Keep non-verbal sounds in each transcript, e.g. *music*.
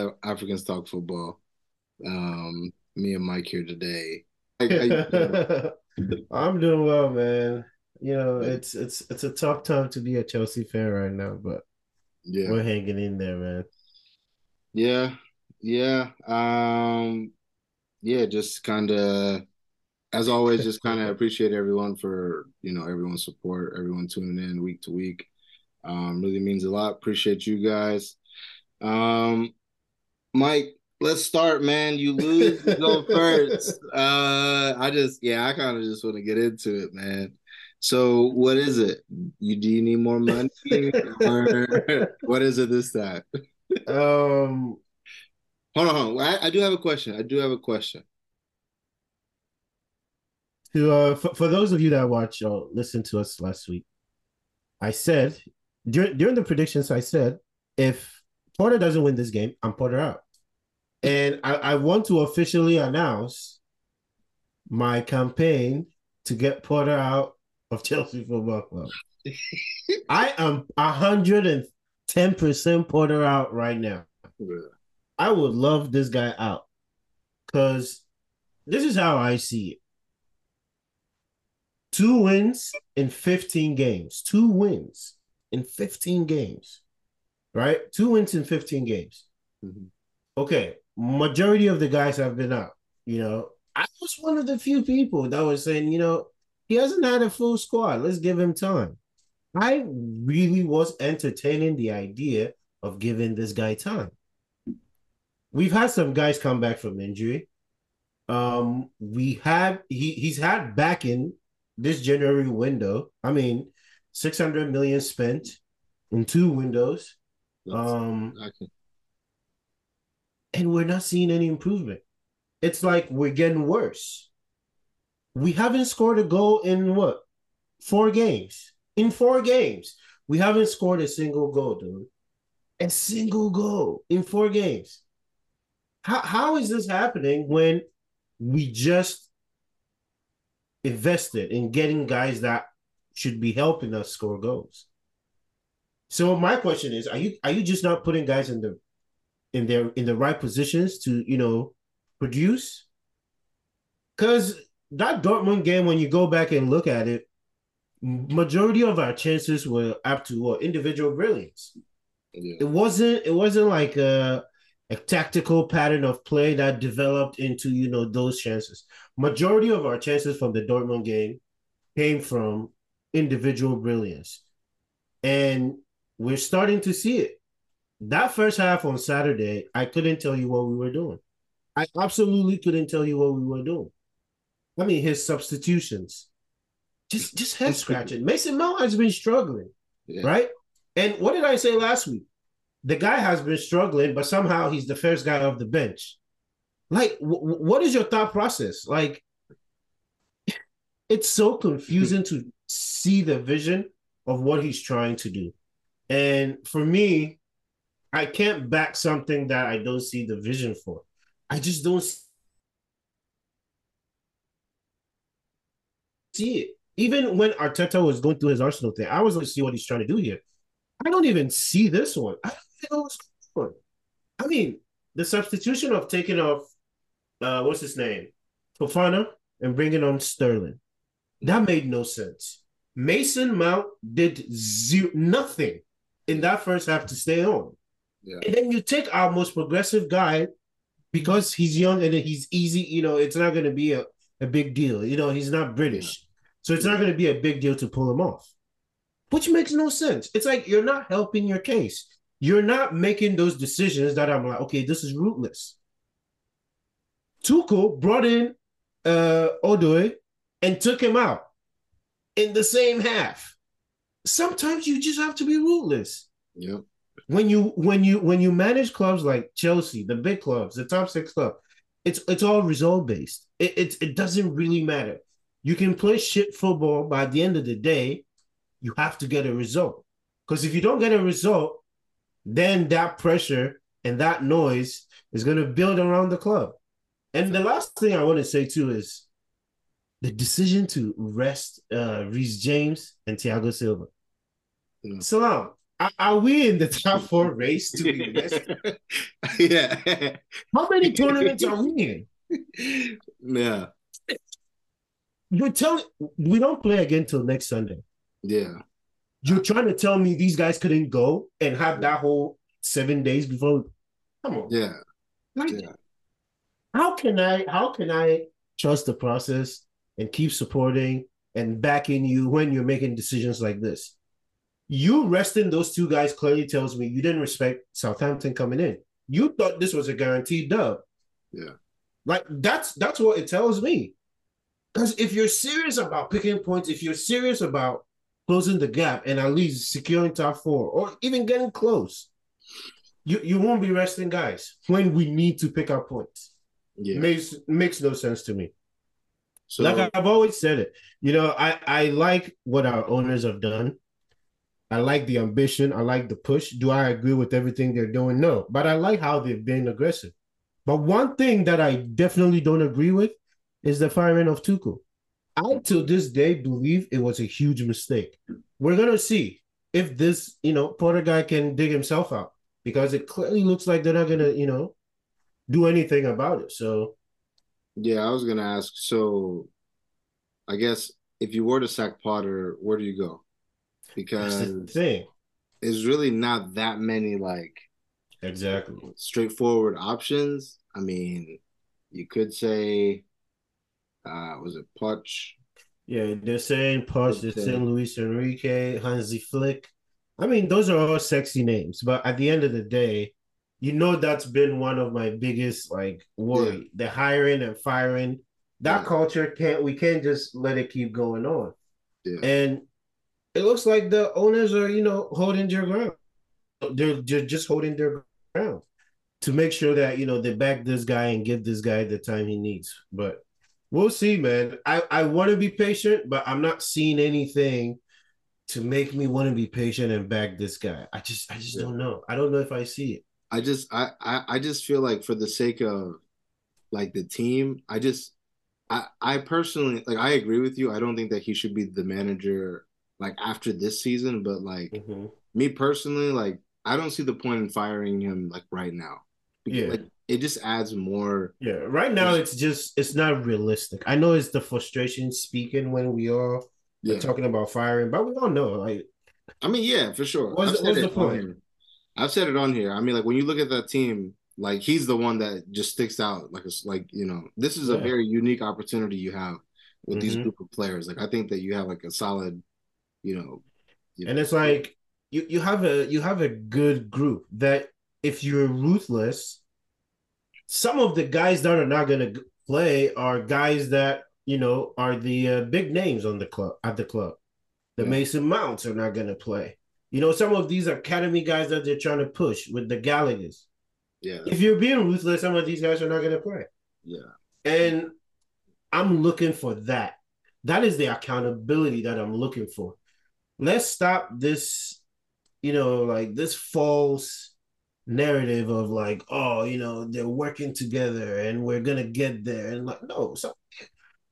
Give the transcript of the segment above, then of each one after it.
to Africans Talk Football. Um, me and Mike here today. I, *laughs* I'm doing well, man. You know, it's it's it's a tough time to be a Chelsea fan right now, but yeah, we're hanging in there, man. Yeah, yeah, um, yeah. Just kind of, as always, just kind of *laughs* appreciate everyone for you know everyone's support, everyone tuning in week to week. Um, really means a lot. Appreciate you guys. Um, Mike, let's start, man. You lose, you go *laughs* first. Uh, I just, yeah, I kind of just want to get into it, man. So, what is it? You do you need more money, *laughs* or what is it this time? Um, hold on, hold on. I, I do have a question. I do have a question. To uh, for, for those of you that watch or listen to us last week, I said during during the predictions, I said if Potter doesn't win this game, I'm Potter out. And I, I want to officially announce my campaign to get Potter out of *laughs* Chelsea Football Club. *laughs* I am 110% Potter out right now. Yeah. I would love this guy out because this is how I see it. Two wins in 15 games. Two wins in 15 games, right? Two wins in 15 games. Mm-hmm. Okay, majority of the guys have been out. You know, I was one of the few people that was saying, you know, he hasn't had a full squad. Let's give him time. I really was entertaining the idea of giving this guy time. We've had some guys come back from injury. Um, we have he he's had back in this January window. I mean, 600 million spent in two windows. Um, and we're not seeing any improvement. It's like we're getting worse. We haven't scored a goal in what? Four games. In four games, we haven't scored a single goal, dude. A single goal in four games. How, how is this happening when we just invested in getting guys that should be helping us score goals. So my question is, are you are you just not putting guys in the in their in the right positions to, you know, produce? Cuz that Dortmund game when you go back and look at it, majority of our chances were up to what individual brilliance. Yeah. It wasn't it wasn't like a a tactical pattern of play that developed into you know those chances. Majority of our chances from the Dortmund game came from individual brilliance. And we're starting to see it. That first half on Saturday, I couldn't tell you what we were doing. I absolutely couldn't tell you what we were doing. I mean, his substitutions, just just head scratching. Mason Mount has been struggling, yeah. right? And what did I say last week? The guy has been struggling, but somehow he's the first guy off the bench. Like, w- what is your thought process? Like, it's so confusing to see the vision of what he's trying to do. And for me, I can't back something that I don't see the vision for. I just don't see it. Even when Arteta was going through his Arsenal thing, I was like, see what he's trying to do here. I don't even see this one. I don't know what's going on. I mean, the substitution of taking off, uh, what's his name, Fofana, and bringing on Sterling. That made no sense. Mason Mount did zero, nothing in that first half to stay on. Yeah. And then you take our most progressive guy because he's young and he's easy, you know, it's not going to be a, a big deal. You know, he's not British. So it's not going to be a big deal to pull him off, which makes no sense. It's like you're not helping your case. You're not making those decisions that I'm like, okay, this is rootless. Tuchel brought in uh Odoi and took him out in the same half. Sometimes you just have to be ruthless. Yep. When you when you when you manage clubs like Chelsea, the big clubs, the top six club, it's it's all result based. It, it it doesn't really matter. You can play shit football, but at the end of the day, you have to get a result. Because if you don't get a result, then that pressure and that noise is going to build around the club. And the last thing I want to say too is the decision to rest uh, Reece James and Thiago Silva. Mm. Salam, Are, are we in the top *laughs* four race to be best? *laughs* yeah. How many tournaments are we in? Yeah. You're telling we don't play again till next Sunday. Yeah. You're trying to tell me these guys couldn't go and have that whole seven days before? Come on. Yeah. Like, Yeah. how can I how can I trust the process and keep supporting and backing you when you're making decisions like this? You resting those two guys clearly tells me you didn't respect Southampton coming in. You thought this was a guaranteed dub. Yeah. Like that's that's what it tells me. Because if you're serious about picking points, if you're serious about closing the gap and at least securing top four or even getting close, you, you won't be resting guys when we need to pick up points. Yeah. Makes makes no sense to me. So like I've always said it. You know, I, I like what our owners have done. I like the ambition. I like the push. Do I agree with everything they're doing? No. But I like how they've been aggressive. But one thing that I definitely don't agree with is the firing of Tuchel. I till this day believe it was a huge mistake. We're gonna see if this, you know, Potter guy can dig himself out because it clearly looks like they're not gonna, you know, do anything about it. So yeah, I was gonna ask. So, I guess if you were to sack Potter, where do you go? Because the thing. there's really not that many like Exactly. straightforward options. I mean, you could say, uh, was it Poch? Yeah, they're saying Poch, they're saying Luis Enrique, Hansi Flick. I mean, those are all sexy names, but at the end of the day, you know that's been one of my biggest like worry. The hiring and firing. That Yeah. culture can't we can't just let it keep going on. Yeah. And it looks like the owners are, you know, holding their ground. They're, they're just holding their ground to make sure that, you know, they back this guy and give this guy the time he needs. But we'll see, man. I, I want to be patient, but I'm not seeing anything to make me want to be patient and back this guy. I just I just Yeah. don't know. I don't know if I see it. I just I, I I just feel like for the sake of like the team, I just I I personally like I agree with you. I don't think that he should be the manager like after this season, but like mm-hmm. me personally, like I don't see the point in firing him like right now. Because, Yeah. Like it just adds more Yeah, right now it's just it's not realistic. I know it's the frustration speaking when we all yeah. are talking about firing, but we all know like I mean, yeah, for sure. What's the- what's the point? here. I've said it on here. I mean, like when you look at that team, like he's the one that just sticks out. Like it's like you know, this is a very unique opportunity you have with these Mhm. group of players. Like I think that you have like a solid, you know, you and know, it's like you you have a you have a good group that if you're ruthless, some of the guys that are not going to play are guys that you know are the uh, big names on the club at the club. The Yeah. Mason Mounts are not going to play. You know, some of these academy guys that they're trying to push with the Gallaghers. yeah, If you're being ruthless, some of these guys are not going to play. yeah, And I'm looking for that. That is the accountability that I'm looking for. Let's stop this, you know, like this false narrative of like, oh, you know, they're working together and we're gonna get there. And like, no, so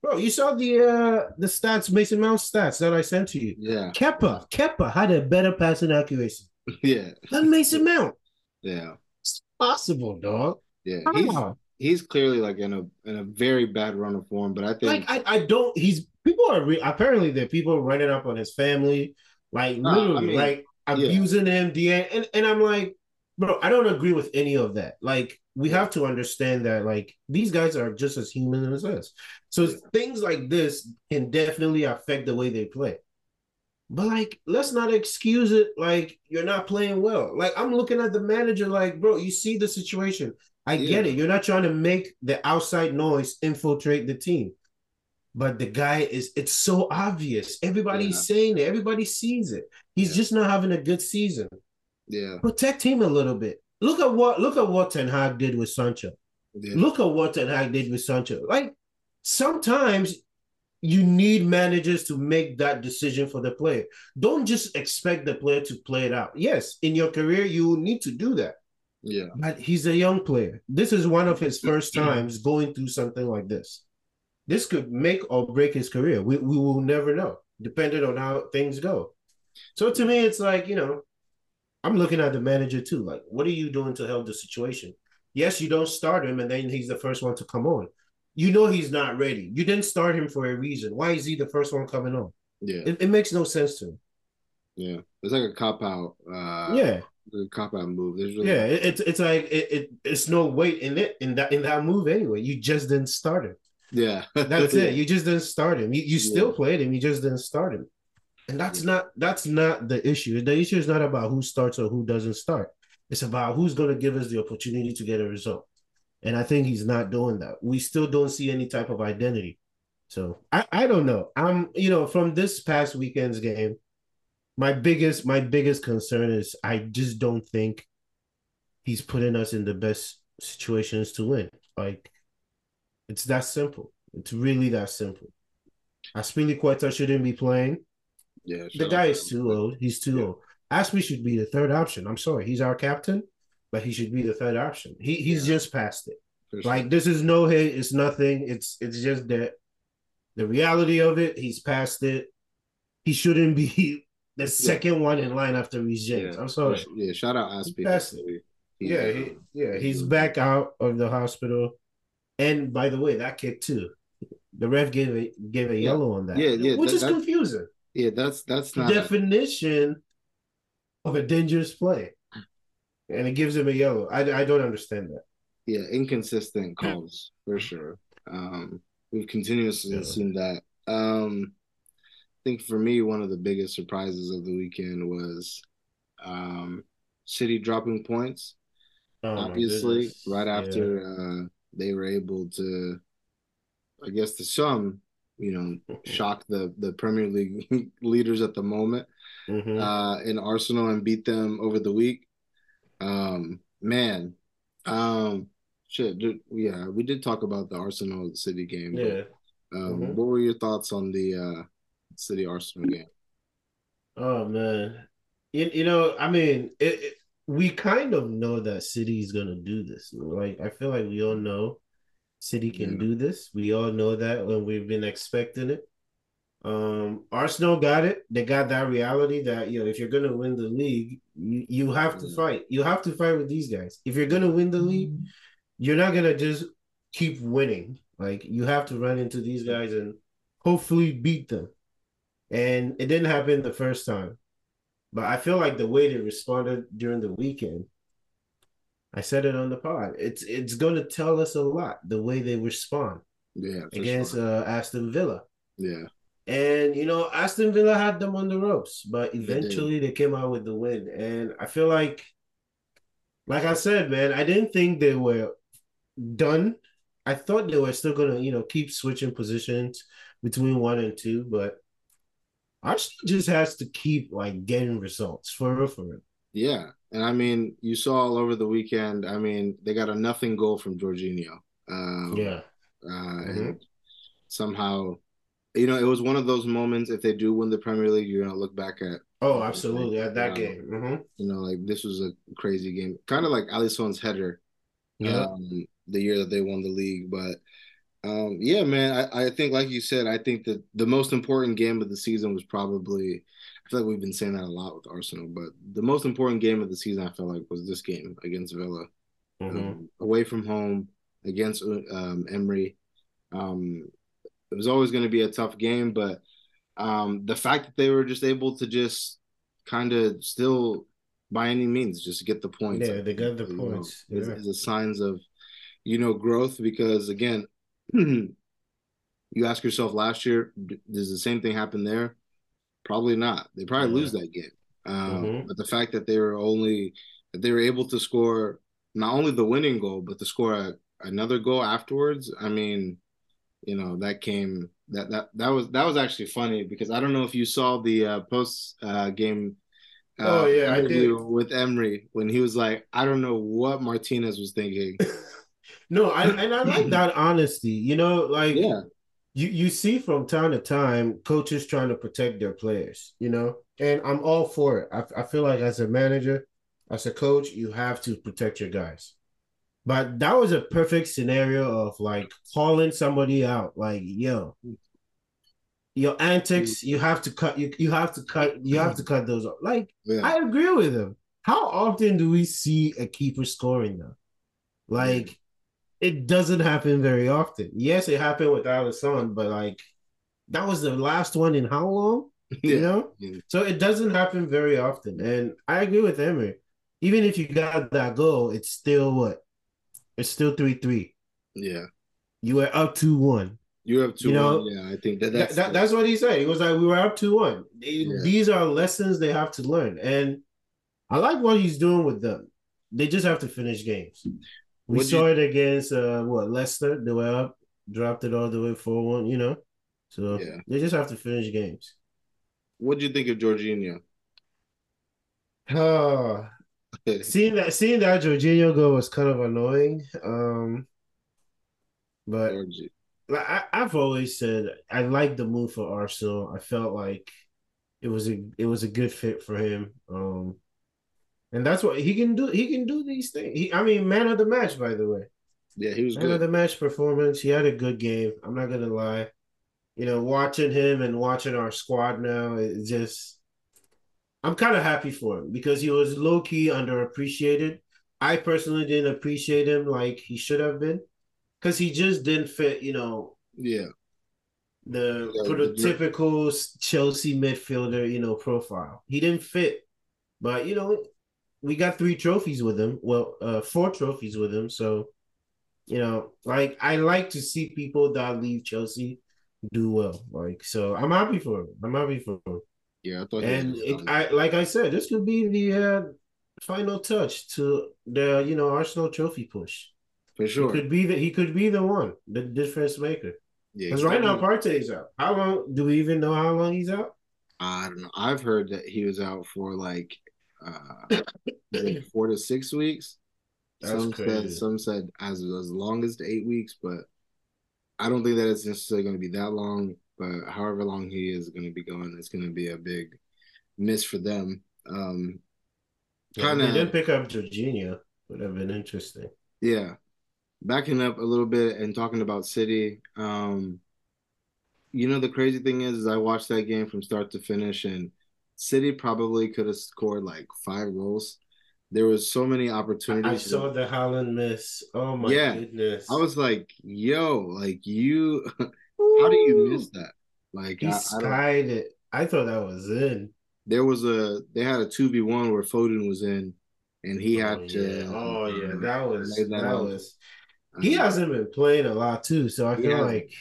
bro, you saw the uh the stats, Mason Mount stats that I sent to you. yeah, Kepa, Kepa had a better passing accuracy *laughs* yeah, than Mason Mount. yeah, It's possible, dog. yeah. He's he's clearly like in a in a very bad run of form, but I think like I, I don't he's people are re- apparently there are people running up on his family like Nah, I literally mean, like abusing him DA, and, and i'm like bro i don't agree with any of that. Like we have to understand that like these guys are just as human as us. So things like this can definitely affect the way they play. But like let's not excuse it like you're not playing well. Like i'm looking at the manager like bro you see the situation. I get it. You're not trying to make the outside noise infiltrate the team. But the guy is it's so obvious. Everybody's Yeah. saying it. Everybody sees it. He's Yeah. just not having a good season yeah, protect him a little bit look at what look at what ten hag did with sancho yeah, Look at what Ten Hag did with Sancho. Like sometimes you need managers to make that decision for the player. Don't just expect the player to play it out. Yes, in your career you need to do that. yeah, But he's a young player. This is one of his first times going through something like this. This could make or break his career. We we will never know, depending on how things go. So to me, it's like, you know, I'm looking at the manager too. Like, what are you doing to help the situation? Yes, you don't start him, and then he's the first one to come on. You know he's not ready. You didn't start him for a reason. Why is he the first one coming on? Yeah, It, it makes no sense to me. yeah. It's like a cop out. Uh, Yeah, a cop out move. Really, yeah. It, it's it's like it, it it's no weight in it in that in that move anyway. You just didn't start him. yeah. *laughs* That's it. You just didn't start him. You, you still Yeah. played him. You just didn't start him. And that's not that's not the issue. The issue is not about who starts or who doesn't start. It's about who's going to give us the opportunity to get a result. And I think he's not doing that. We still don't see any type of identity. So I, I don't know. I'm you know from this past weekend's game, my biggest my biggest concern is I just don't think he's putting us in the best situations to win. Like it's that simple. It's really that simple. Azpilicueta shouldn't be playing. Yeah. The guy is too old. He's too Yeah. old. Aspie should be the third option. I'm sorry, he's our captain, but he should be the third option. He he's Yeah. just past it. For sure. Like this is no hate. It's nothing. It's it's just that the reality of it. He's past it. He shouldn't be *laughs* the second one in line after James. yeah. I'm sorry. Yeah, shout out Aspie. That's it. He- Yeah, uh, he, yeah, he's back out of the hospital. And by the way, that kick too. The ref gave a gave a Yeah. yellow on that. Yeah, yeah, Which that- is that- confusing. Yeah, that's that's The not. definition of a dangerous play. And it gives him a yellow. I, I don't understand that. yeah, inconsistent calls for sure. Um, we've continuously Yeah. seen that. Um, I think for me, one of the biggest surprises of the weekend was um, City dropping points. Oh, Obviously, goodness. right Yeah. after uh, they were able to, I guess, to some, you know, shock the the Premier League *laughs* leaders at the moment Mhm. uh, in Arsenal and beat them over the week. Um, man, um, shit, dude, yeah, we did talk about the Arsenal City game. but, yeah. um, Mhm. what were your thoughts on the uh, City Arsenal game? Oh man. You, you know, I mean, it, it, we kind of know that City is gonna do this. Like, I feel like we all know City can Yeah. do this. We all know that when we've been expecting it. Um, Arsenal got it. They got that reality that you know, if you're gonna win the league, you, you have to fight. You have to fight with these guys. If you're gonna win the league, you're not gonna just keep winning. Like you have to run into these guys and hopefully beat them. And it didn't happen the first time. But I feel like the way they responded during the weekend, I said it on the pod. It's it's gonna tell us a lot the way they respond Yeah, against sure. uh, Aston Villa. Yeah, And you know, Aston Villa had them on the ropes, but eventually they came out with the win. And I feel like, like I said, man, I didn't think they were done. I thought they were still gonna, you know, keep switching positions between one and two, but Arsenal just has to keep like getting results for real, for real. Yeah, and I mean, you saw all over the weekend. I mean, they got a nothing goal from Jorginho. Um, Yeah, uh, Mhm. and somehow, you know, it was one of those moments. If they do win the Premier League, you're gonna look back at Oh, absolutely. At that Wow. game. Mhm. you know, like this was a crazy game, kind of like Alisson's header Yeah. um, the year that they won the league. But um, yeah, man, I, I think, like you said, I think that the most important game of the season was probably. I feel like we've been saying that a lot with Arsenal, but the most important game of the season, I felt like, was this game against Villa, Mhm. um, away from home against um, Emery. Um, it was always going to be a tough game, but um, the fact that they were just able to just kind of still, by any means, just get the points. Yeah, they got the know, points. is, Yeah. is a signs of, you know, growth. Because again, *clears throat* you ask yourself, last year, does the same thing happen there? Probably not. They probably Yeah. lose that game. Um, Mhm. But the fact that they were only that they were able to score not only the winning goal, but to score a, another goal afterwards. I mean, you know, that came that that that was that was actually funny because I don't know if you saw the uh, post uh, game. Uh, Oh, yeah, I did. with Emery when he was like, I don't know what Martinez was thinking. *laughs* No, I and I like that honesty. You know, like Yeah, you you see from time to time coaches trying to protect their players, you know, and I'm all for it. I, I feel like as a manager, as a coach, you have to protect your guys. But that was a perfect scenario of like calling somebody out, like, yo, your antics, you have to cut you you have to cut you have to cut those off. Like, yeah, I agree with him. how often do we see a keeper scoring though? Like, it doesn't happen very often. Yes, it happened with Alisson, but like that was the last one in how long? *laughs* Yeah. You know? Yeah. So it doesn't happen very often. And I agree with Emery. Even if you got that goal, it's still what? It's still 3 3. Yeah. You were up 2 1. You have two. You know, one. yeah, I think that That, that's that, that's what he said. He was like, we were up 2 1. Yeah. These are lessons they have to learn. And I like what he's doing with them. They just have to finish games. We What'd saw you- it against uh what Leicester. They were up, dropped it all the way 4 1, you know. So Yeah. they just have to finish games. What do you think of Jorginho? Oh, *sighs* *sighs* seeing that seeing that Jorginho go was kind of annoying. Um but like I, I've always said I like the move for Arsenal. I felt like it was a it was a good fit for him. Um and that's what he can do. He can do these things. He, I mean, man of the match, by the way. Yeah, he was Man of the match performance. He had a good game. I'm not gonna lie. You know, watching him and watching our squad now, it just I'm kind of happy for him because he was low key underappreciated. I personally didn't appreciate him like he should have been because he just didn't fit. You know, Yeah, the Yeah, prototypical Chelsea midfielder, you know, profile. He didn't fit. But you know, we got three trophies with him. Well, uh four trophies with him. So, you know, like I like to see people that leave Chelsea do well. Like, so I'm happy for him. I'm happy for him. yeah. I thought. And it. I like I said, this could be the uh final touch to the you know Arsenal trophy push. for He sure. could be the he could be the one, the difference maker. yeah, Because right now Partey's out. How long do we even know how long he's out? I don't know. I've heard that he was out for like uh *clears throat* four to six weeks. That's some said some said as as long as eight weeks, but I don't think that it's necessarily going to be that long. But however long he is going to be going, it's going to be a big miss for them. Um, Kinda- they didn't pick up Jorginho. Would have been interesting. Yeah. Backing up a little bit and talking about City. Um, you know, the crazy thing is, is I watched that game from start to finish, and City probably could have scored like five goals. There was so many opportunities. I saw the Haaland miss. Oh my Yeah. goodness! I was like, yo, like you, *laughs* how do you miss that? Like, He I, I skied it. I thought that was in. there was a, they had a 2v1 where Foden was in, and he had oh, to. yeah. Oh yeah, that was that that was. He Um, hasn't been playing a lot too, so I feel hasn't. like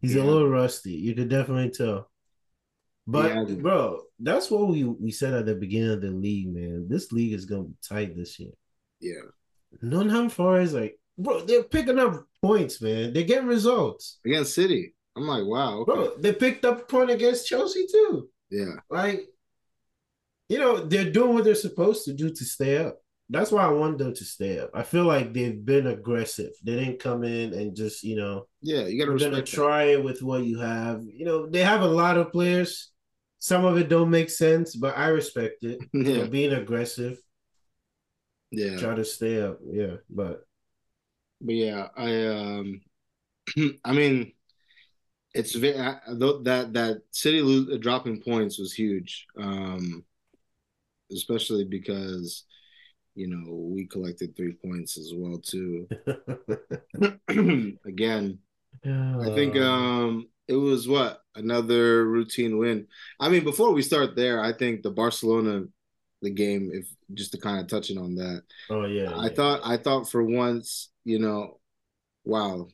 he's He a little rusty. You could definitely tell. But bro, that's what we we said at the beginning of the league, man. This league is gonna be tight this year. Yeah. Nottingham Forest, like, bro, they're picking up points, man. They're getting results. Against City. I'm like, wow. Okay. Bro, they picked up a point against Chelsea too. Yeah. Like, you know, they're doing what they're supposed to do to stay up. That's why I want them to stay up. I feel like they've been aggressive. They didn't come in and just, you know, Yeah. You got to we're gonna that. try it with what you have. You know, they have a lot of players. Some of it don't make sense, but I respect it. *laughs* Yeah. Being aggressive, Yeah. try to stay up. Yeah, but But yeah, I um, *clears throat* I mean, it's very though that that City lo- dropping points was huge, um, especially because you know we collected three points as well too. *laughs* *clears throat* Again, I think Uh, um, it was what another routine win. I mean, before we start there, I think the Barcelona the game, if just to kind of touching on that. oh yeah, I yeah. thought I thought for once, you know, wow,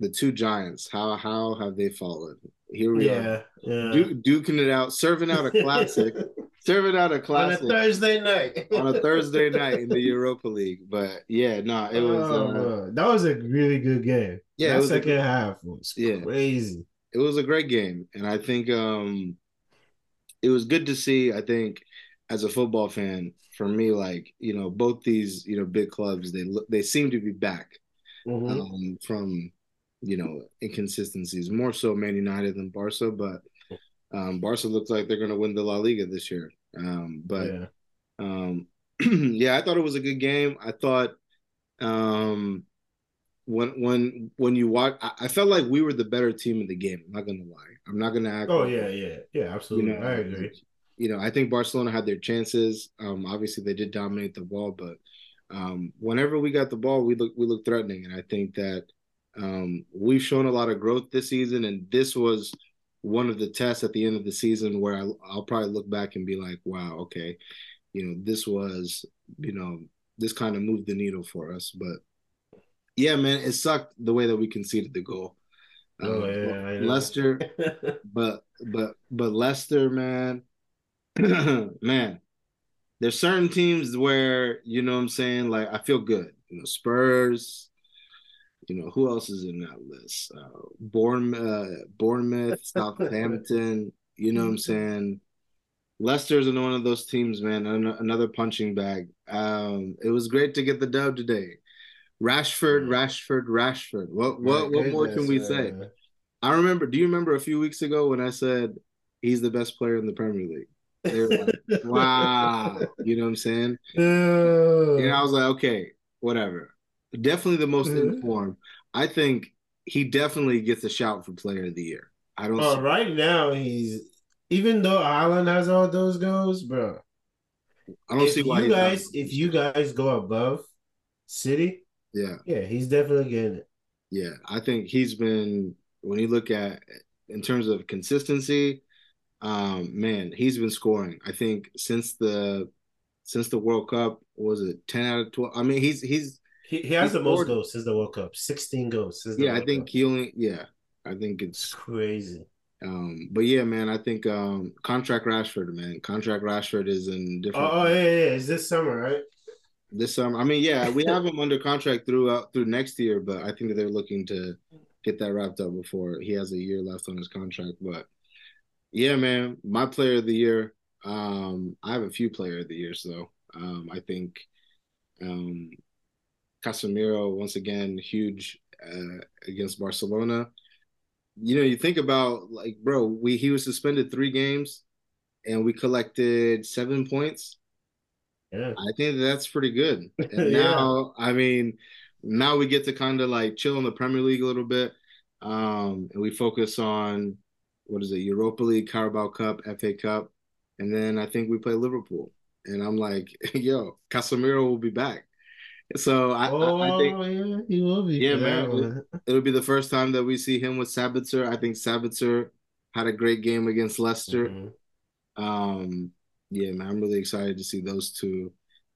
the two giants, how how have they fallen? Here we are, yeah, yeah. du- duking it out, serving out a *laughs* classic, serving out a on a classic Thursday night. *laughs* on a Thursday night in the Europa League. But yeah, no, it was Oh, uh, that was a really good game. Yeah, that second good- half was Yeah. crazy. It was a great game, and I think um, it was good to see. I think as a football fan, for me, like you know, both these you know big clubs, they look they seem to be back. Mhm. um, from you know inconsistencies. More so Man United than Barca, but um, Barca looks like they're going to win the La Liga this year. Um, but yeah. um, *clears throat* yeah, I thought it was a good game. I thought um, when when when you watch, I, I felt like we were the better team in the game. I'm not to lie. I'm not to act. Oh like- yeah, yeah, yeah. you Absolutely, know, I agree. you know, I think Barcelona had their chances. Um, obviously, they did dominate the ball, but um, whenever we got the ball, we look we look threatening, and I think that um, we've shown a lot of growth this season, and this was one of the tests at the end of the season where I, I'll probably look back and be like, wow, okay, you know, this was, you know, this kind of moved the needle for us. But yeah, man, it sucked the way that we conceded the goal. Oh, um, yeah, Leicester, *laughs* but but but Leicester, man, *clears throat* man, there's certain teams where you know what I'm saying. Like I feel good, you know, Spurs. You know who else is in that list? Uh, Bournemouth, uh, Bournemouth, *laughs* Southampton. You know what I'm saying. Leicester's in one of those teams, man. Another punching bag. Um, it was great to get the dub today. Rashford, Rashford, Rashford. What what what more can we say? I remember. Do you remember a few weeks ago when I said he's the best player in the Premier League? Like, *laughs* wow, you know what I'm saying? Uh, and I was like, okay, whatever. Definitely the most uh-huh. informed. I think he definitely gets a shout for Player of the Year. I don't. Oh, right now he's even though Haaland has all those goals, bro. I don't see why you guys. If you guys go above City, yeah, yeah, he's definitely getting it. Yeah, I think he's been when you look at in terms of consistency, um, man, he's been scoring. I think since the since the World Cup, was it ten out of twelve? I mean, he's he's he, he has the scored. most goals since the World Cup, sixteen goals. yeah, World I think Cup. he only yeah, I think it's, it's crazy. Um, but yeah, man, I think um, contract Rashford, man, contract Rashford is in different. Oh, oh yeah, yeah, it's this summer, right? This summer, I mean, yeah, we *laughs* have him under contract throughout through next year, but I think that they're looking to get that wrapped up before he has a year left on his contract. But yeah, man, my player of the year. Um, I have a few player of the years though. Um, I think um, Casemiro once again huge uh, against Barcelona you know, you think about like, bro, we he was suspended three games, and we collected seven points. Yeah, I think that's pretty good. *laughs* And yeah. now, I mean, now we get to kind of like chill in the Premier League a little bit, um, and we focus on what is it, Europa League, Carabao Cup, FA Cup, and then I think we play Liverpool. And I'm like, *laughs* yo, Casemiro will be back. So I, oh, I, think yeah, he will be. Yeah, man. It'll be the first time that we see him with Sabitzer. I think Sabitzer had a great game against Leicester. Mm-hmm. Um, yeah, man, I'm really excited to see those two.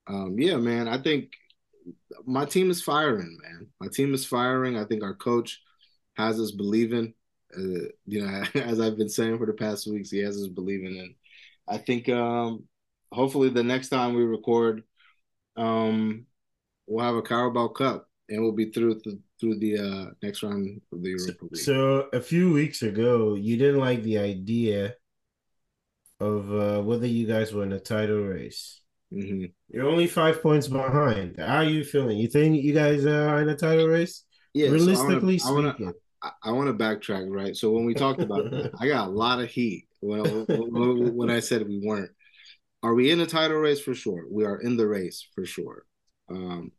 Um, yeah, man, I think my team is firing, man. My team is firing. I think our coach has us believing. Uh, you know, *laughs* as I've been saying for the past weeks, he has us believing, and I think um, hopefully the next time we record, um, we'll have a Carabao Cup, and we'll be through the, through the uh, next round of the Europa League. So a few weeks ago, you didn't like the idea of uh, whether you guys were in a title race. Mm-hmm. You're only five points behind. How are you feeling? You think you guys are in a title race? Yeah. Realistically so I wanna, speaking, I, I want to backtrack, right? So when we talked about that, *laughs* I got a lot of heat when, when, when I said we weren't. Are we in a title race for sure? We are in the race for sure. Um,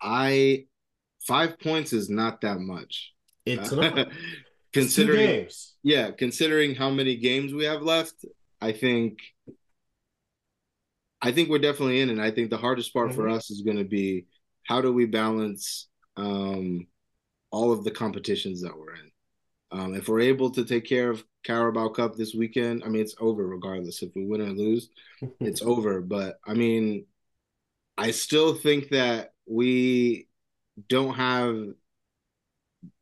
I five points is not that much. It's *laughs* not. Considering yeah, considering how many games we have left, I think I think we're definitely in, and I think the hardest part mm-hmm. for us is going to be how do we balance um, all of the competitions that we're in. Um, if we're able to take care of Carabao Cup this weekend, I mean it's over regardless. If we win or lose, *laughs* it's over. But I mean, I still think that we don't have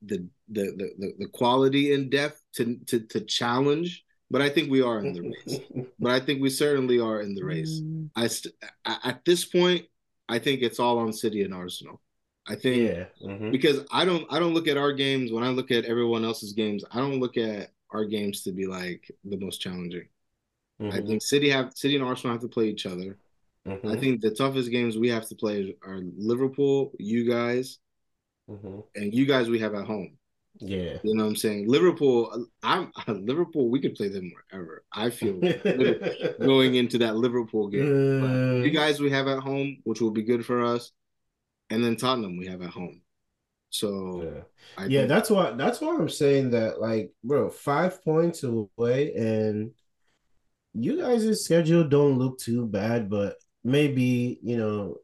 the the the, the quality in depth to, to to challenge, but I think we are in the race. *laughs* but I think we certainly are in the race. Mm. I st- at this point, I think it's all on City and Arsenal. I think yeah. mm-hmm. because I don't I don't look at our games when I look at everyone else's games. I don't look at our games to be like the most challenging. Mm-hmm. I think City have City and Arsenal have to play each other. Mm-hmm. I think the toughest games we have to play are Liverpool, you guys, mm-hmm. and you guys we have at home. Yeah, you know what I'm saying. Liverpool, I'm *laughs* Liverpool. We could play them wherever. I feel *laughs* going into that Liverpool game. Uh, you guys we have at home, which will be good for us, and then Tottenham we have at home. So yeah, yeah that's why that's why I'm saying that like, bro, five points away and you guys' schedule don't look too bad, but maybe you know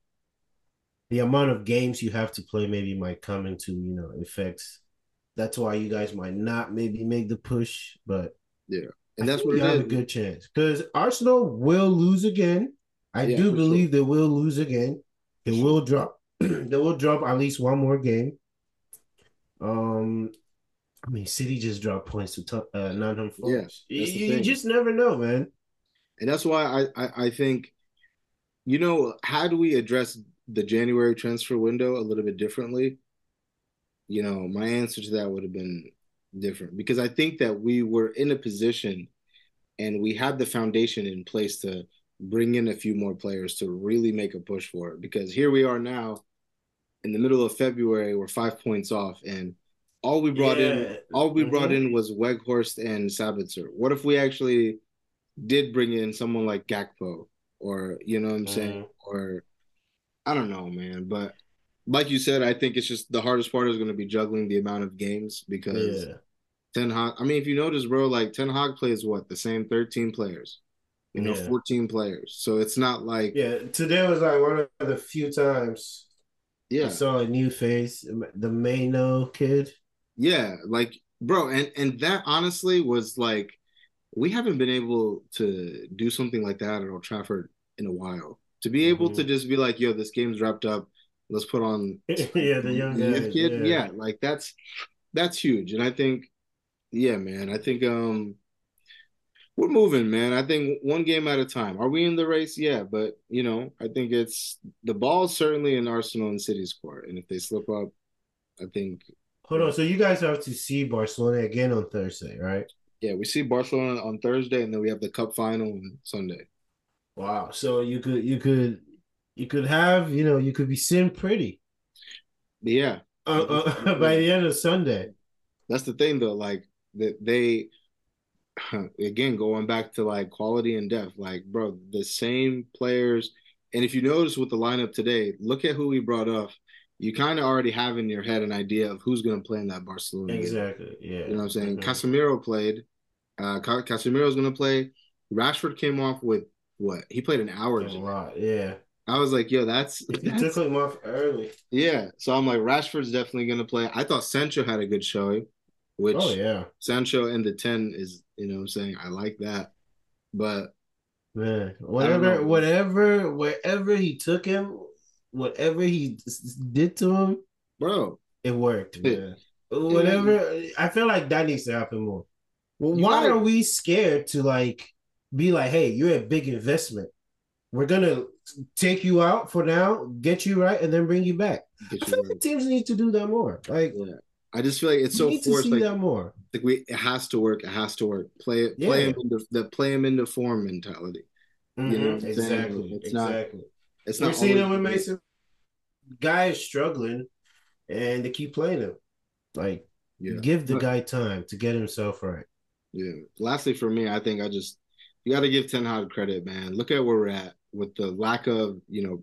the amount of games you have to play maybe might come into you know effects. That's why you guys might not maybe make the push, but yeah, and that's what you have is. a good chance because Arsenal will lose again. I yeah, do believe sure. they will lose again. They will drop. *clears throat* they will drop at least one more game. Um, I mean, City just dropped points to t- uh, Nottingham Forest. Yeah, you, you just never know, man. And that's why I, I, I think, you know, how do we address the January transfer window a little bit differently? You know, my answer to that would have been different because I think that we were in a position and we had the foundation in place to bring in a few more players to really make a push for it. Because here we are now in the middle of February, we're five points off, and all we brought yeah. in, all we mm-hmm. brought in was Weghorst and Sabitzer. What if we actually did bring in someone like Gakpo, or you know what I'm mm-hmm. saying, or I don't know, man. But like you said, I think it's just the hardest part is going to be juggling the amount of games because yeah. Ten Hag. I mean, if you notice, bro, like Ten Hag plays what the same 13 players, you know, yeah. 14 players. So it's not like yeah. Today was like one of the few times. Yeah, I saw a new face, the Mainoo kid. Yeah, like bro, and and that honestly was like we haven't been able to do something like that at Old Trafford in a while. To be able mm-hmm. to just be like, yo, this game's wrapped up. Let's put on *laughs* yeah, the young guys, kid. Yeah. yeah, like that's that's huge. And I think, yeah, man, I think um we're moving, man. I think one game at a time. Are we in the race? Yeah, but you know, I think it's the ball's certainly in Arsenal and City's court, and if they slip up, I think Hold on. So you guys have to see Barcelona again on Thursday, right? Yeah, we see Barcelona on Thursday, and then we have the Cup final on Sunday. Wow. So you could you could you could have you know you could be sitting pretty. Yeah. Uh, uh, *laughs* by the end of Sunday. That's the thing, though. Like that they *sighs* again going back to like quality and depth. Like, bro, the same players. And if you notice with the lineup today, look at who we brought up you kind of already have in your head an idea of who's going to play in that Barcelona. Exactly. Game. Yeah. You know what I'm saying? Mm-hmm. Casemiro played. Uh, Casemiro's going to play. Rashford came off with what? He played an hour. A lot. Yeah. I was like, yo, that's. That's... took him off early. Yeah. So I'm like, Rashford's definitely to play. I thought Sancho had a good showing, which. Oh, yeah. Sancho in the 10 is, you know what I'm saying? I like that. But. Man, whatever, whatever, wherever he took him, whatever he did to him, bro, it worked. Man. whatever, I feel like that needs to happen more. Well, why are we scared to like be like, hey, you're a big investment. We're gonna take you out for now, get you right, and then bring you back. I feel right. like teams need to do that more. Like, yeah. I just feel like it's so need forced. To see like, that more. Like we, it has to work. It has to work. Play it. Yeah. Play him into the play him into form mentality. Mm-hmm. You know, exactly. It's exactly. Not, it's We're not. seeing it with Mason guy is struggling, and they keep playing him. Like, yeah. give the guy time to get himself right. Yeah. Lastly, for me, I think I just you got to give Ten Hag credit, man. Look at where we're at with the lack of, you know,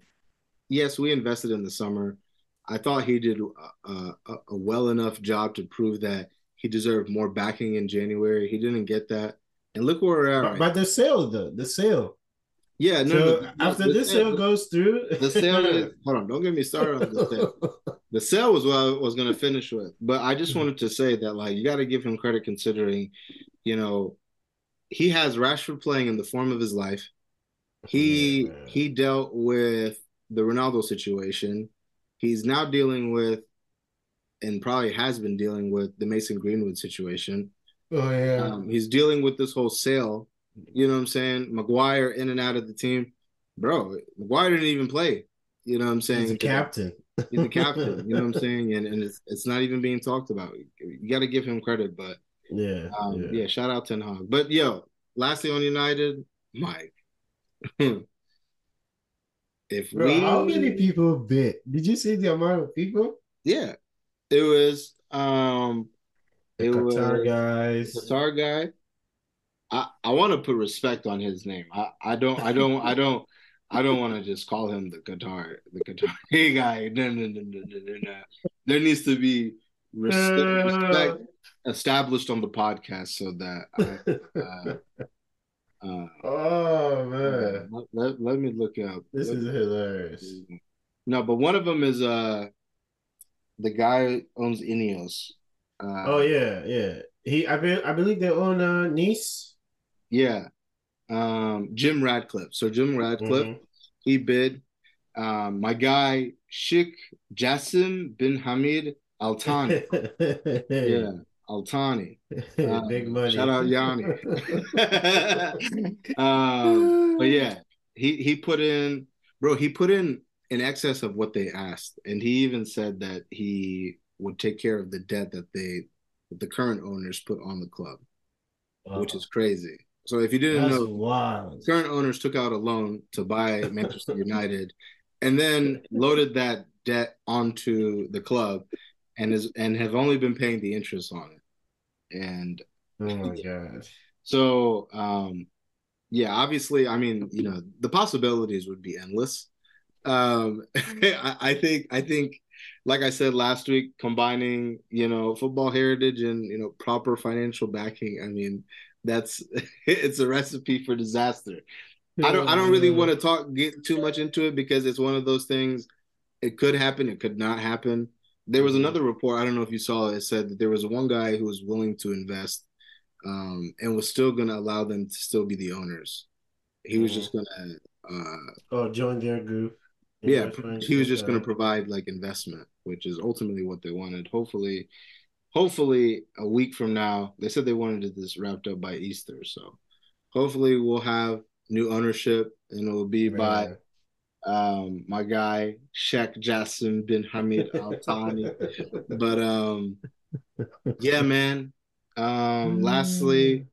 yes, we invested in the summer. I thought he did a, a, a well enough job to prove that he deserved more backing in January. He didn't get that. And look where we're at. But, right the sale, the the sale. Yeah, no. So no, after the, this sale, sale goes through, *laughs* the sale. *laughs* Is, hold on, don't get me started on the sale. the sale was what I was going to finish with, but I just mm-hmm. wanted to say that like you got to give him credit considering, you know, he has Rashford playing in the form of his life. He yeah. he dealt with the Ronaldo situation. He's now dealing with, and probably has been dealing with the Mason Greenwood situation. Oh yeah. Um, he's dealing with this whole sale you know what I'm saying? Maguire in and out of the team. Bro, Maguire didn't even play. You know what I'm saying? He's a captain. He's a captain. you know what I'm *laughs* saying? And and it's it's not even being talked about. You got to give him credit, but yeah, um, yeah, yeah. Shout out Ten Hag. But yo, lastly on United, Mike. *laughs* if Bro, we, how many people bit? Did you see the amount of people? Yeah, it was um, the it Qatar was guys, Qatar guy. I, I want to put respect on his name. I, I don't I don't I don't I don't want to just call him the Qatar the Qatar hey *laughs* guy. No, no, no, no, no, no. There needs to be respect, respect established on the podcast so that *laughs* I, uh, uh, let me look up. This Let is me- hilarious. No, but one of them is uh the guy owns Ineos. Uh, Oh yeah, yeah. He, I, be, I believe they own uh, Nice. yeah. Um, Jim Ratcliffe. So Jim Ratcliffe, Mhm. he bid. Um, my guy Sheikh Jassim bin Hamad Al Thani. yeah, Al Thani. *laughs* Um, Big money. Shout out Yanni. *laughs* um, but yeah, he he put in, bro. He put in in excess of what they asked, and he even said that he would take care of the debt that they that the current owners put on the club, which is crazy. So if you didn't That's know, wild. current owners took out a loan to buy Manchester United, and then loaded that debt onto the club, and is and have only been paying the interest on it, and Oh my god. so, um, yeah, obviously, I mean, you know, the possibilities would be endless. Um, *laughs* I, I think, I think, like I said last week, combining, you know, football heritage and you know proper financial backing. I mean, that's *laughs* it's a recipe for disaster. I don't, I don't really want to talk get too much into it because it's one of those things. It could happen, it could not happen. There was another report. I don't know if you saw it. It said that there was one guy who was willing to invest um, and was still going to allow them to still be the owners. He was Mhm. just going to, uh, Oh, join their group. yeah, he was just going to provide like investment, which is ultimately what they wanted. Hopefully, hopefully a week from now, they said they wanted this wrapped up by Easter. So hopefully we'll have new ownership and it will be by Man. Um, my guy Sheikh Jassim bin Hamad *laughs* Al Thani. But um, yeah, man. Um, lastly,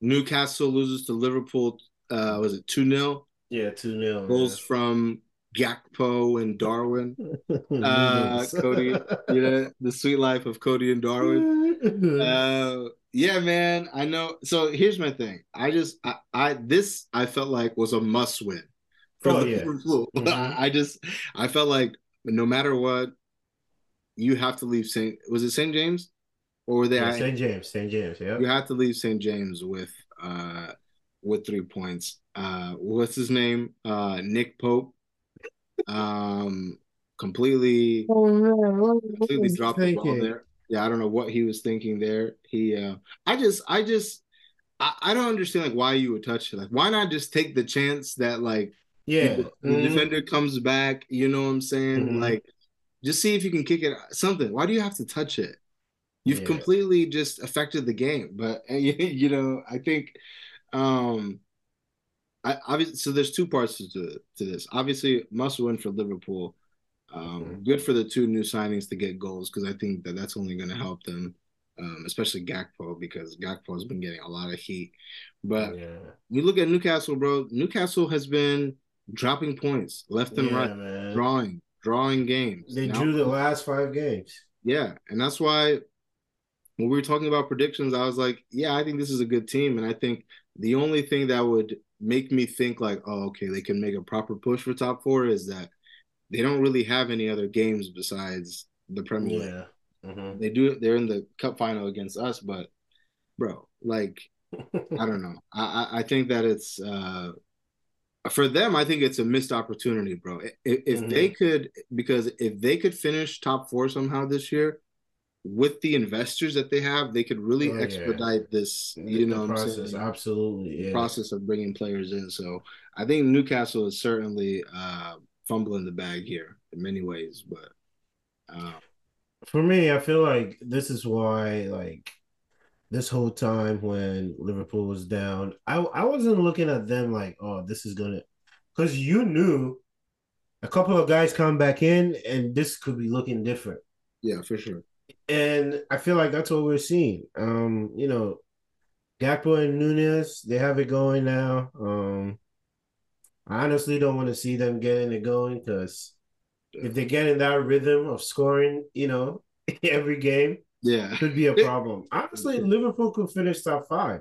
Newcastle loses to Liverpool. Uh, was it two 0 yeah, two 0 Goals from Gakpo and Darwin. *laughs* Uh, Cody, You know the sweet life of Cody and Darwin. *laughs* Uh, yeah, man. I know. So here's my thing. I just, I, I this I felt like was a must win for Oh, *laughs* yeah. Liverpool. Mhm. I just, I felt like no matter what, you have to leave Saint. Was it Saint James, or were they? Yeah, St. James, St. James, yeah. you have to leave St. James with uh with three points. Uh what's his name? Uh Nick Pope. Um completely completely dropped the ball there. Yeah, I don't know what he was thinking there. He uh I just I just I, I don't understand like why you would touch it. Like why not just take the chance that like Yeah. the, the Mhm. defender comes back, you know what I'm saying? Mhm. Like just see if you can kick it something. Why do you have to touch it? You've Yeah. completely just affected the game. But *laughs* you know, I think um I obviously so there's two parts to to this. Obviously, must win for Liverpool. Um, Mhm. Good for the two new signings to get goals because I think that that's only going to help them, um, especially Gakpo because Gakpo has been getting a lot of heat. But yeah. you look at Newcastle, bro. Newcastle has been dropping points left and Yeah, right, man. drawing, drawing games. They Now- drew the last five games. yeah, and that's why when we were talking about predictions, I was like, yeah, I think this is a good team, and I think the only thing that would make me think like, oh, okay, they can make a proper push for top four is that they don't really have any other games besides the Premier League. Yeah. Mhm. They do they're in the cup final against us, but bro, like *laughs* I don't know. I I, I think that it's uh for them, I think it's a missed opportunity, bro. If, if Mhm. they could, because if they could finish top four somehow this year, with the investors that they have, they could really Oh, yeah. expedite this. The- You know, process, saying absolutely. Yeah. process of bringing players in. So I think Newcastle is certainly uh, fumbling the bag here in many ways, but uh, For me, I feel like this is why, like, this whole time when Liverpool was down, I I wasn't looking at them like, oh, this is gonna, because you knew a couple of guys come back in and this could be looking different. yeah, for sure. And I feel like that's what we're seeing. Um, you know, Gakpo and Nunez, they have it going now. Um, I honestly don't want to see them getting it going because if they get in that rhythm of scoring, you know, *laughs* every game, Yeah, could be a problem. Honestly, Liverpool could finish top five.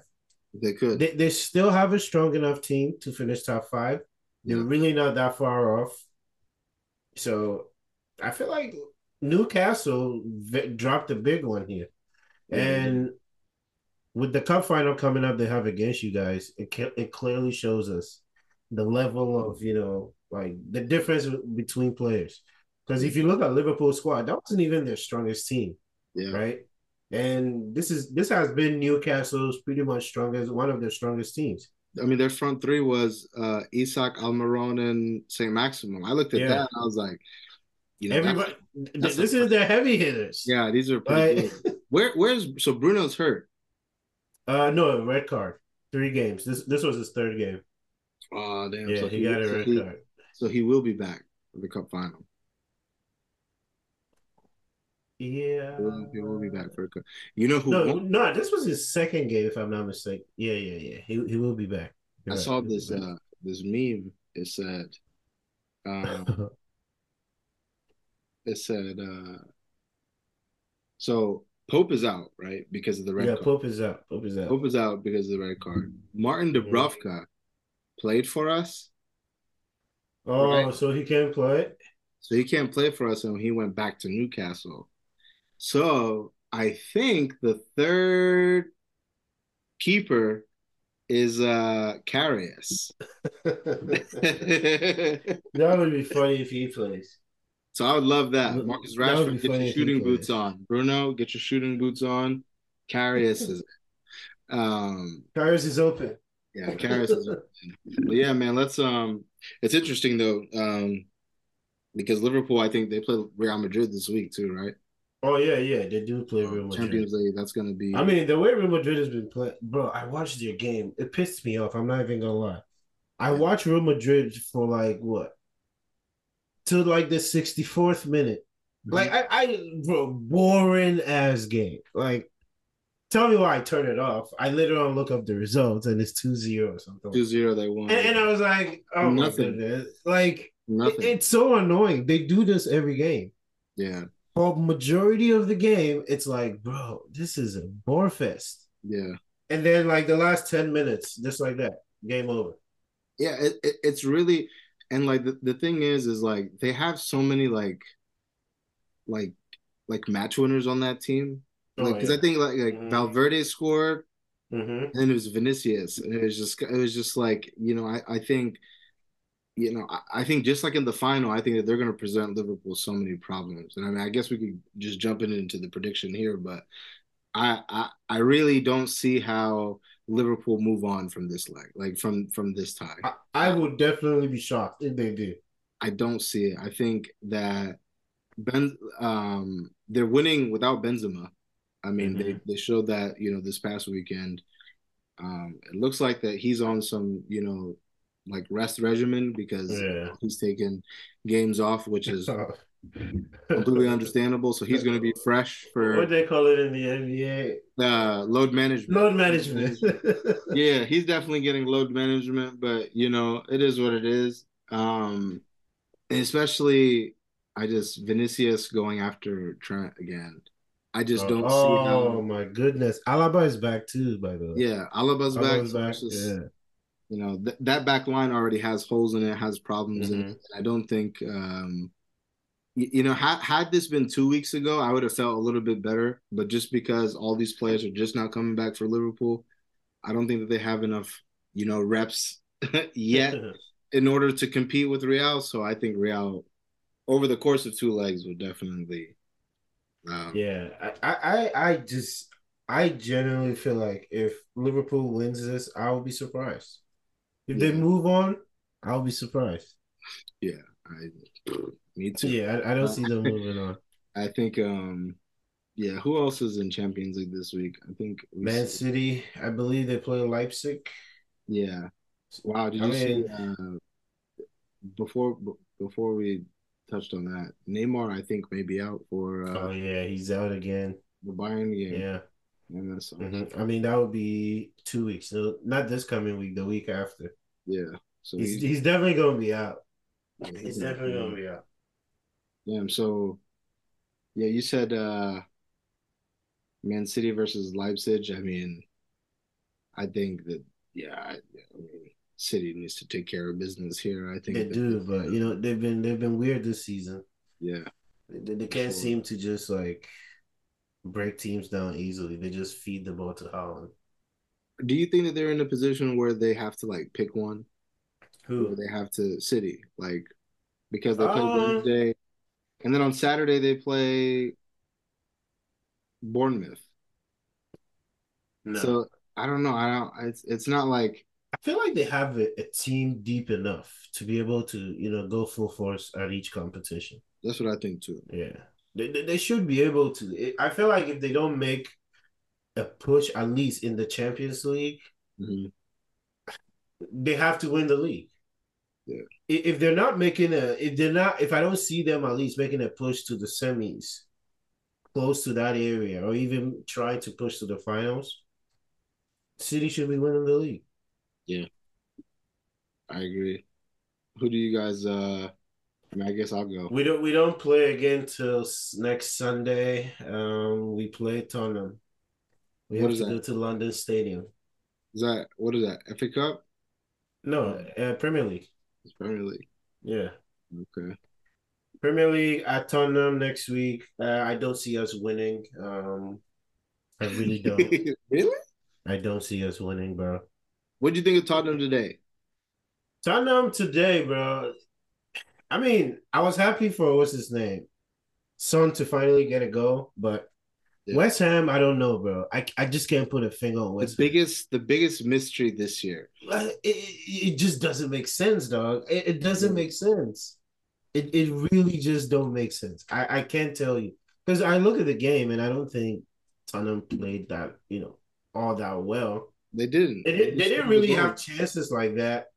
they could. They, they still have a strong enough team to finish top five. They're Yeah. really not that far off. So I feel like Newcastle v- dropped a big one here. And with the cup final coming up, they have against you guys. It ca- it clearly shows us the level of you know like the difference between players. Because if you look at Liverpool squad, that wasn't even their strongest team, Yeah. right? And this is this has been Newcastle's pretty much strongest one of their strongest teams. I mean, their front three was uh, Isak, Almiron, and St. Maximin. I looked at Yeah. that and I was like, you know, Everybody, that's this a- is their heavy hitters. yeah, these are pretty. *laughs* Where, where's so Bruno's hurt? Uh, no, red card. Three games. This this was his third game. Oh damn! Yeah, so he got a so red he- card. So he will be back for the cup final. Yeah. He will, be back for a cup. You know who? No, won? no, this was his second game, if I'm not mistaken. Yeah, yeah, yeah. He he will be back. I You're saw right. this uh this meme. It said, um, *laughs* it said, uh, so Pope is out right because of the red card. yeah, card. Pope is out. Pope is out. Pope is out because of the red card. Martin Dubravka played for us, oh, right. so he can't play. so he can't play for us, and he went back to Newcastle. So I think the third keeper is uh Karius. *laughs* that would be funny if he plays. so I would love that. Marcus Rashford, get your shooting boots on. Bruno, get your shooting boots on. Karius is *laughs* um Karius is open. yeah, Karius is *laughs* But yeah, man, let's um it's interesting though, um because Liverpool, I think they play Real Madrid this week too, right? Oh yeah, yeah, they do play oh, Real Madrid. Champions League, that's gonna be I mean, the way Real Madrid has been playing, bro. I watched their game. It pissed me off. I'm not even gonna lie. I watched Real Madrid for like what, till like the 64th minute. Mm-hmm. Like I, I, bro, boring ass game. Like, tell me why I turn it off. I literally look up the results and it's 2-0 or something. 2-0 they won. And, and I was like, oh Nothing. like it- Nothing. it's so annoying. They do this every game. yeah, For majority of the game, it's like, bro, this is a bore fest. yeah. And then like the last 10 minutes, just like that, game over. Yeah, it, it, it's really and like the, the thing is is like they have so many like like like match winners on that team. Oh, Like because yeah. I think like like Mhm. Valverde scored Mm-hmm. and it was Vinicius and it was just it was just like you know I I think you know I, I think just like in the final I think that they're going to present Liverpool so many problems and I mean I guess we could just jump in into the prediction here but I I I really don't see how Liverpool move on from this leg like from from this tie. I, I would definitely be shocked if they do. I don't see it. I think that Ben um they're winning without Benzema. I mean, they they showed that, you know, this past weekend. Um it looks like that he's on some, you know, like rest regimen because Yeah. he's taking games off, which is *laughs* completely understandable. So he's going to be fresh for What they call it in the NBA? uh load management. Load management. *laughs* yeah, he's definitely getting load management, but you know, it is what it is. Um, especially, I just Vinicius going after Trent again. I just don't see oh how. my goodness. Alaba is back too, by the way. Yeah, Alaba's back. Alaba's back. it's just, Yeah. You know, th- that back line already has holes in it, has problems in Mhm. it. I don't think. Um, y- you know, had had this been two weeks ago, I would have felt a little bit better. But just because all these players are just now coming back for Liverpool, I don't think that they have enough, you know, reps *laughs* yet *laughs* in order to compete with Real. So I think Real, over the course of two legs, will definitely. Um, Yeah, I, I, I just, I genuinely feel like if Liverpool wins this, I will be surprised. If they move on, I'll be surprised. Yeah, I, *clears throat* me too. Yeah, I, I don't see them *laughs* moving on. I think. Um, yeah. Who else is in Champions League this week? I think. Man see- City, I believe they play Leipzig. Yeah. Wow. Did I you see? Uh, before before we touched on that, Neymar, I think, may be out for uh, Oh yeah, he's out again. the Bayern game. Yeah, And that's, Mhm. I mean that would be two weeks. No, not this coming week, the week after. yeah. So He's he's, he's definitely gonna be out. he's He's definitely gonna be out. Damn. So, yeah, you said uh, Man City versus Leipzig. I mean, I think that yeah, I, I mean, City needs to take care of business here. I think They that- do, but you know they've been they've been weird this season. yeah, They, they can't Sure. seem to just like break teams down easily. They just feed the ball to Haaland. Do you think that they're in a position where they have to like pick one? Who they have to City like because they play Uh, Wednesday, and then on Saturday they play Bournemouth. no. So I don't know. I don't. It's it's not like I feel like they have a, a team deep enough to be able to, you know, go full force at each competition. that's what I think too. Yeah, they, they, they should be able to. It- I feel like if they don't make a push, at least in the Champions League, Mhm. they have to win the league. Yeah. If they're not making a, if they're not, if I don't see them at least making a push to the semis, close to that area, or even try to push to the finals, City should be winning the league. Yeah, I agree. Who do you guys? uh I guess I'll go. We don't we don't play again till next Sunday. Um, we play Tottenham. We What have to that? go to London Stadium. Is that what is that? FA Cup? No, uh, Premier League. It's Premier League. Yeah, Okay. Premier League at Tottenham next week. Uh, I don't see us winning. Um, I really *laughs* don't. really? I don't see us winning, bro. What do you think of Tottenham today? Tottenham today, bro. I mean, I was happy for what's his name, Son, to finally get a goal, but Yeah. West Ham, I don't know, bro. I I just can't put a finger on The West Ham. biggest, the biggest mystery this year. It, it, it just doesn't make sense, dog. It, it doesn't Yeah. make sense. It it really just don't make sense. I, I can't tell you because I look at the game and I don't think Tottenham played that you know all that well. They didn't. They, didn't- they didn't really have chances like that.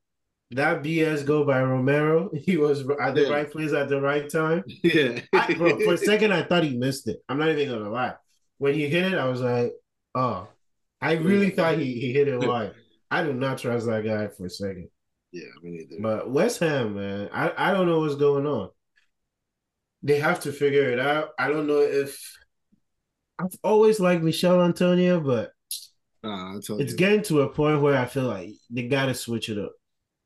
That BS go by Romero, *laughs* he was at the Yeah. right place at the right time. Yeah, I, bro, for a second, I *laughs* thought he missed it. I'm not even gonna lie. When he hit it, I was like, oh, I really thought he, he hit it wide. I do not trust that guy for a second. yeah, me neither. But West Ham, man, I, I don't know what's going on. They have to figure it out. I don't know if I've always liked Michail Antonio, but told it's you. getting to a point where I feel like they gotta switch it up.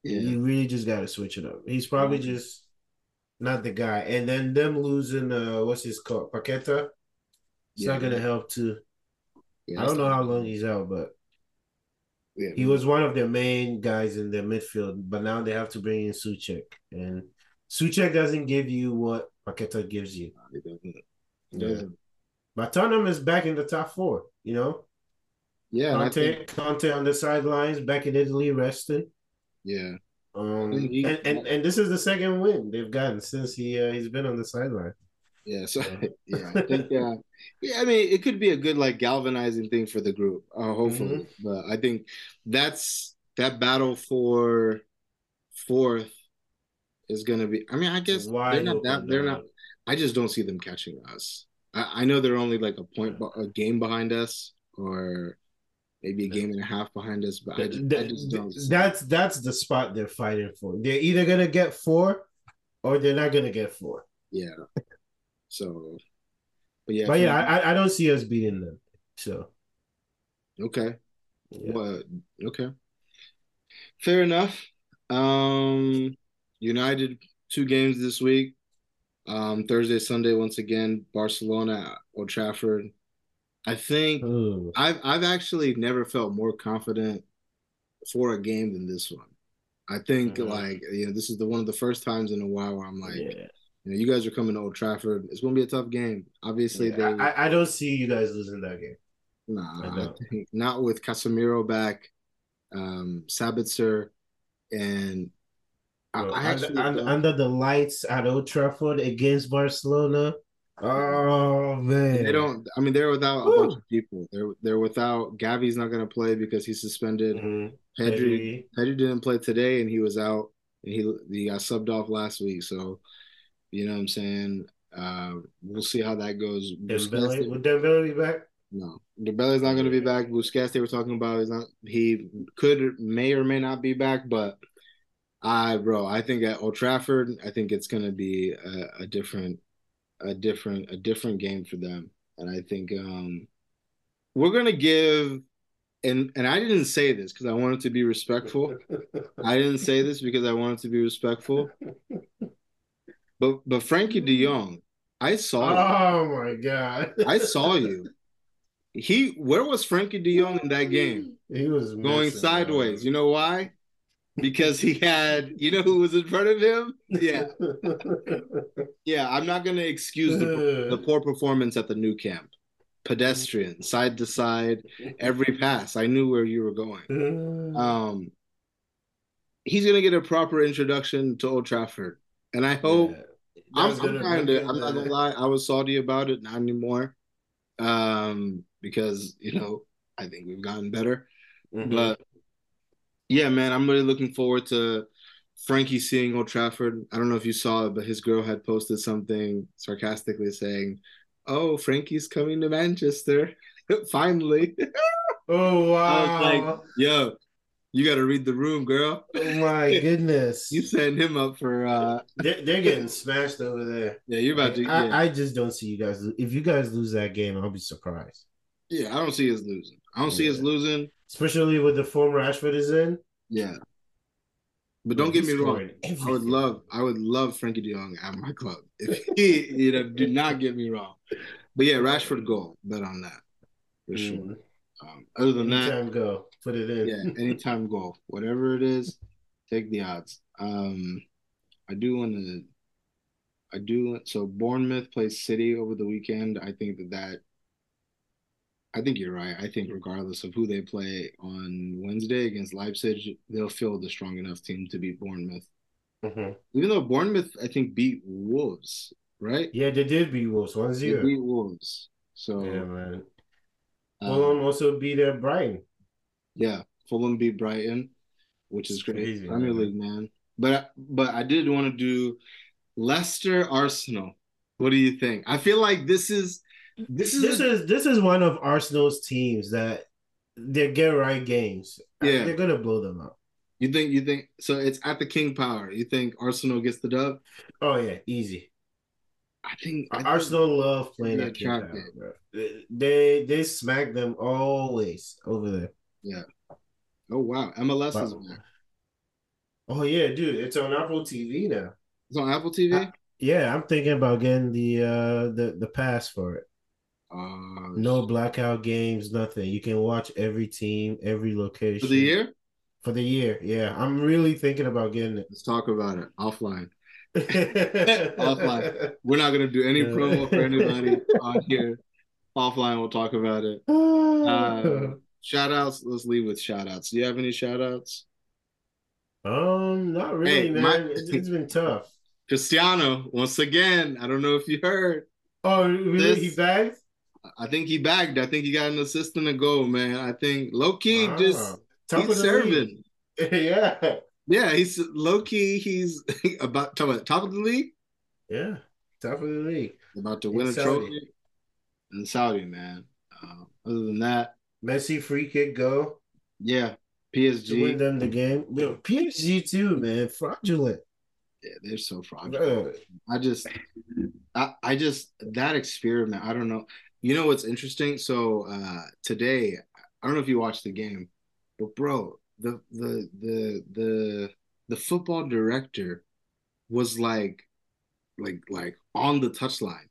Yeah, You really just gotta switch it up. He's probably Mhm. just not the guy. And then them losing uh what's his called? Paqueta. It's Yeah. not gonna help too. yeah, I don't know how long he's out, but Yeah, he was one of the main guys in the midfield. But now they have to bring in Soucek, and Soucek doesn't give you what Paqueta gives you. He doesn't. He Yeah. doesn't. But Tottenham is back in the top four. You know, Yeah, Conte, think, Conte on the sidelines, back in Italy, resting. Yeah, Um, he- and, and and this is the second win they've gotten since he uh, he's been on the sideline. yeah. So Yeah. *laughs* yeah, I think uh, yeah. I mean, it could be a good like galvanizing thing for the group. Uh, hopefully, Mm-hmm. but I think that's that battle for fourth is going to be. I mean, I guess Wide they're not that. They're not. I just don't see them catching us. I, I know they're only like a point, a game behind us, or maybe a game and a half behind us. But I just, I just don't. that's that's the spot they're fighting for. They're either gonna get four or they're not gonna get four. Yeah. So, but yeah. but yeah, me- I, I don't see us beating them. So okay. yeah. What? Okay. Fair enough. Um, United two games this week. Um, Thursday, Sunday once again. Barcelona, Old Trafford. I think Ooh. I've I've actually never felt more confident for a game than this one. I think Mhm. like you know this is the one of the first times in a while where I'm like yeah. you know you guys are coming to Old Trafford. It's going to be a tough game. Obviously Yeah, they I, I don't see you guys losing that game. Nah, I *laughs* not with Casemiro back, um, Sabitzer, and Bro, I actually under, under the lights at Old Trafford against Barcelona. Oh man, they don't. I mean, they're without a bunch of people. They're they're without. Gavi's not going to play because he's suspended. Mhm. Pedri Pedri. Pedri didn't play today, and he was out. And he he got subbed off last week. So, you know what I'm saying. Uh, we'll see how that goes. Dembele. Would Dembele be back? No, Dembele's not going to be back. Busquets, they were talking about, is not. He could, may or may not be back, but I, bro, I think at Old Trafford, I think it's going to be a, a different, a different, a different game for them, and I think um, we're going to give, and and I didn't say this because I wanted to be respectful. *laughs* I didn't say this because I wanted to be respectful, but but Frenkie De Jong, I saw. you. Oh my god! I saw you. He where was Frenkie De Jong in that game? He was Going missing, sideways. bro. You know why? Because he had, you know, who was in front of him? Yeah, *laughs* yeah. I'm not gonna excuse the, the poor performance at the Nou Camp. Pedestrian, side to side, every pass. I knew where you were going. Um, he's gonna get a proper introduction to Old Trafford, and I hope. Yeah. I'm, I'm kind of. I'm not gonna lie. I was salty about it. Not anymore, um, because you know I think we've gotten better. Mm-hmm. But yeah, man, I'm really looking forward to Frenkie seeing Old Trafford. I don't know if you saw it, but his girl had posted something sarcastically saying, "Oh, Frenkie's coming to Manchester *laughs* finally." oh *laughs* wow! like, yo, you got to read the room, girl. Oh my *laughs* goodness! you send him up for. uh they're, they're getting smashed over there. Yeah, you're about to. I, yeah. I just don't see you guys. If you guys lose that game, I'll be surprised. Yeah, I don't see us losing. I don't yeah. see us losing especially with the form Rashford is in. Yeah. But don't get me wrong. Everything. I would love, I would love Frenkie De Jong at my club. If he, you know, do not get me wrong. But yeah, Rashford goal. Bet on that for mm. sure. Um, other than anytime that, go put it in. Yeah, anytime goal, whatever it is, take the odds. Um, I do want to. I do so. Bournemouth plays City over the weekend. I think that that I think you're right. I think regardless of who they play on Wednesday against Leipzig, they'll field a strong enough team to beat Bournemouth. Mm-hmm. Even though Bournemouth, I think, beat Wolves, right? Yeah, they did beat Wolves 1 0. beat Wolves. So, yeah, man. Um, Fulham um, also beat uh, Brighton. Yeah, Fulham beat Brighton, which is great. Crazy, Premier League, man. But but I did want to do Leicester Arsenal. What do you think? I feel like this is this is this a, is this is one of Arsenal's teams that they get right games. Yeah, they're gonna blow them up. You think? You think? So it's at the King Power. You think Arsenal gets the dub? Oh yeah, easy. I think, I Arsenal think love playing at King Power, bro. They they smack them always over there. Yeah. Oh wow, MLS wow. is on there. Oh yeah, dude, it's on Apple TV now. It's on Apple TV. I, yeah, I'm thinking about getting the uh the the pass for it. Uh, no blackout games, nothing. You can watch every team, every location. For the year? For the year, yeah. I'm really thinking about getting it. Let's talk about it offline. *laughs* offline. We're not gonna do any promo for anybody *laughs* on here. Offline, we'll talk about it. *sighs* Uh, shout outs. Let's leave with shout outs. Do you have any shout outs? Um, not really, hey, man. My, it's been tough. Cristiano, once again, I don't know if you heard. Oh, really? This, he bagged? I think he bagged. I think he got an assist and a goal, man. I think low key ah, just he's serving. *laughs* yeah. Yeah, he's low key. He's *laughs* about top of, top of the league. Yeah, top of the league. About to win in a Saudi. trophy in Saudi, man. Uh, other than that, Messi free kick go. Yeah, PSG to win them the game. Yo, PSG too, man. Fraudulent. Yeah, they're so fraudulent. I just, I, I just that experiment. I don't know. You know what's interesting? So uh today, I don't know if you watched the game, but bro, the the the the the football director was like like like on the touchline,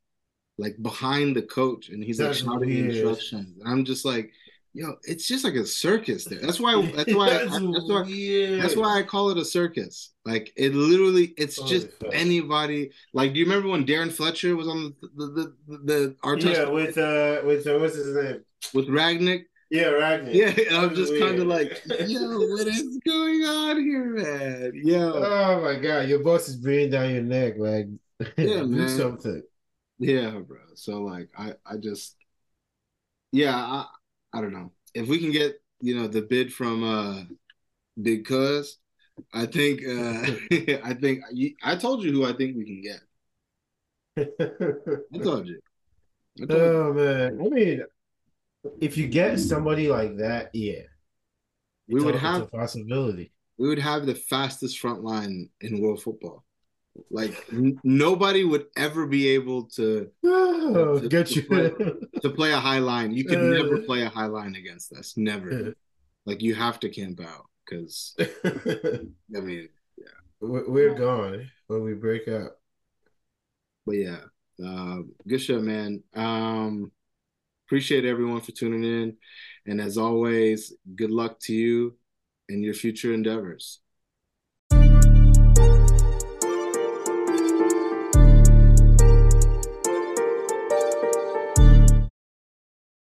like behind the coach, and he's That's like shouting instructions. And I'm just like, yo, it's just like a circus there. That's why. *laughs* That's why. that's, I, that's why. That's why I call it a circus. Like it literally, it's oh, just anybody. Like, do you remember when Darren Fletcher was on the the the, the, the yeah with uh with uh, what's his name with Rangnick. Yeah, Rangnick. Yeah, I'm just kind of like, yo, what is going on here, man? Yo. *laughs* Oh my god, your boss is breathing down your neck. Like, *laughs* yeah, do something. Yeah, bro. So like, I I just, yeah, I I don't know if we can get you know the bid from uh Big Cuz. I think uh *laughs* I think I told you who I think we can get. I told you. I told oh you. man, I mean, if you get somebody like that, yeah, we would have a possibility. We would have the fastest front line in world football. Like n- nobody would ever be able to, *sighs* oh, to get to you play, to play a high line. You could uh, never play a high line against us. Never. Like you have to camp out because *laughs* I mean, yeah, we're gone when we break up. But yeah, uh, good show, man. Um, appreciate everyone for tuning in, and as always, good luck to you in your future endeavors.